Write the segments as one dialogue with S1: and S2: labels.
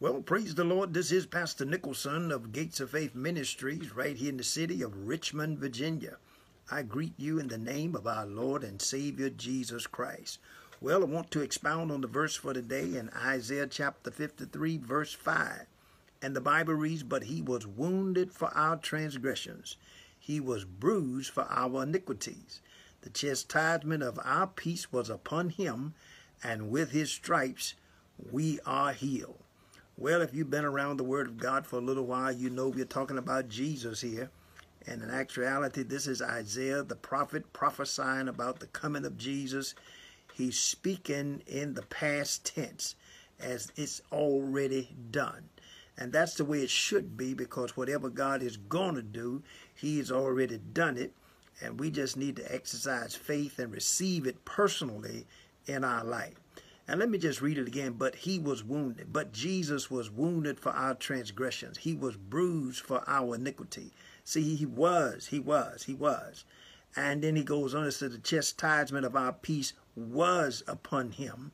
S1: Well, praise the Lord. This is Pastor Nicholson of Gates of Faith Ministries right here in the city of Richmond, Virginia. I greet you in the name of our Lord and Savior Jesus Christ. Well, I want to expound on the verse for today in Isaiah chapter 53, verse 5. And the Bible reads, But he was wounded for our transgressions, he was bruised for our iniquities. The chastisement of our peace was upon him, and with his stripes we are healed. Well, if you've been around the Word of God for a little while, you know we're talking about Jesus here. And in actuality, this is Isaiah, the prophet, prophesying about the coming of Jesus. He's speaking in the past tense as it's already done. And that's the way it should be because whatever God is going to do, He has already done it. And we just need to exercise faith and receive it personally in our life. And let me just read it again. But he was wounded. But Jesus was wounded for our transgressions. He was bruised for our iniquity. See, he was, he was, he was. And then he goes on and says, the chastisement of our peace was upon him.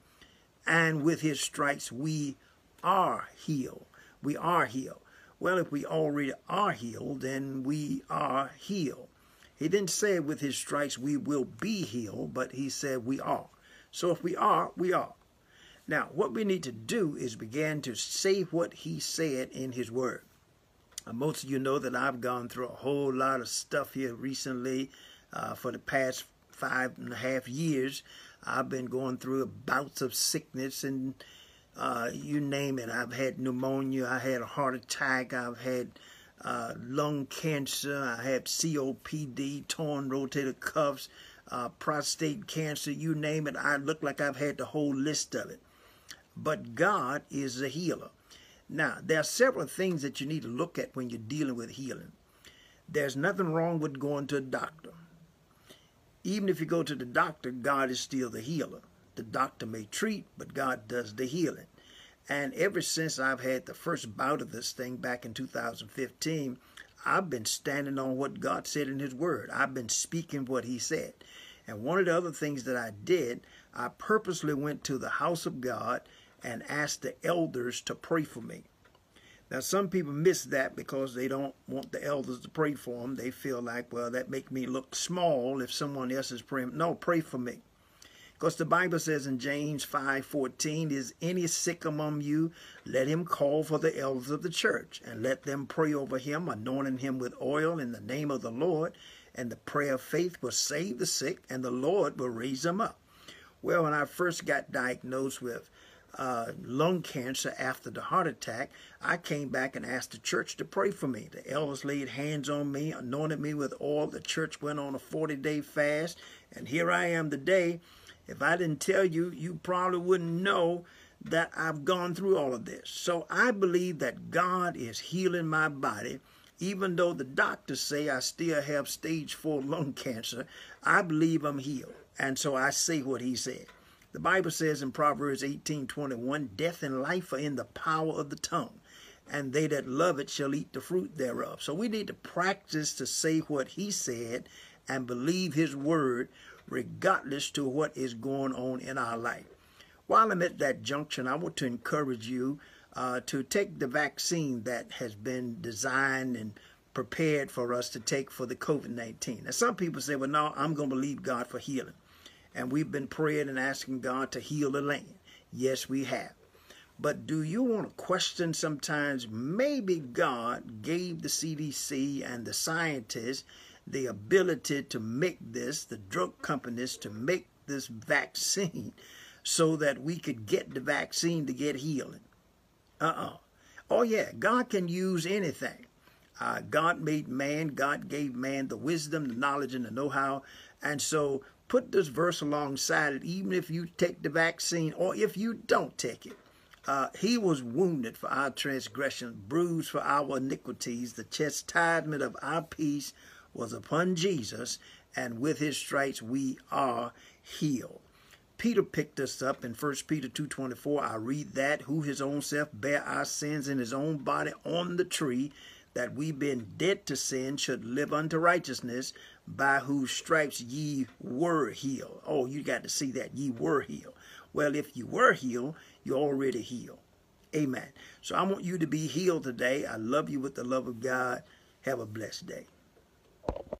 S1: And with his stripes we are healed. We are healed. Well, if we already are healed, then we are healed. He didn't say with his stripes we will be healed, but he said we are. So if we are, we are. Now, what we need to do is begin to say what he said in his word. Uh, most of you know that I've gone through a whole lot of stuff here recently uh, for the past five and a half years. I've been going through bouts of sickness and uh, you name it. I've had pneumonia, I had a heart attack, I've had uh, lung cancer, I had COPD, torn rotator cuffs, uh, prostate cancer, you name it. I look like I've had the whole list of it but God is a healer. Now, there are several things that you need to look at when you're dealing with healing. There's nothing wrong with going to a doctor. Even if you go to the doctor, God is still the healer. The doctor may treat, but God does the healing. And ever since I've had the first bout of this thing back in 2015, I've been standing on what God said in His Word. I've been speaking what He said. And one of the other things that I did, I purposely went to the house of God and ask the elders to pray for me. Now, some people miss that because they don't want the elders to pray for them. They feel like, well, that make me look small if someone else is praying. No, pray for me. Because the Bible says in James 5.14, Is any sick among you? Let him call for the elders of the church, and let them pray over him, anointing him with oil in the name of the Lord. And the prayer of faith will save the sick, and the Lord will raise them up. Well, when I first got diagnosed with uh, lung cancer after the heart attack, I came back and asked the church to pray for me. The elders laid hands on me, anointed me with oil. The church went on a 40 day fast, and here I am today. If I didn't tell you, you probably wouldn't know that I've gone through all of this. So I believe that God is healing my body. Even though the doctors say I still have stage four lung cancer, I believe I'm healed. And so I say what he said. The Bible says in Proverbs 18:21, death and life are in the power of the tongue, and they that love it shall eat the fruit thereof. So we need to practice to say what he said and believe his word regardless to what is going on in our life. While I'm at that junction, I want to encourage you uh, to take the vaccine that has been designed and prepared for us to take for the COVID-19. Now, some people say, well, no, I'm going to believe God for healing and we've been praying and asking God to heal the land. Yes, we have. But do you want to question sometimes maybe God gave the CDC and the scientists the ability to make this, the drug companies to make this vaccine so that we could get the vaccine to get healing? Uh-uh. Oh yeah, God can use anything. Uh, God made man, God gave man the wisdom, the knowledge, and the know-how. And so put this verse alongside it, even if you take the vaccine or if you don't take it. Uh, he was wounded for our transgressions, bruised for our iniquities. The chastisement of our peace was upon Jesus, and with his stripes we are healed. Peter picked us up in 1 Peter 2.24. I read that, who his own self bare our sins in his own body on the tree, that we being dead to sin should live unto righteousness, by whose stripes ye were healed. Oh, you got to see that ye were healed. Well, if you were healed, you're already healed. Amen. So I want you to be healed today. I love you with the love of God. Have a blessed day.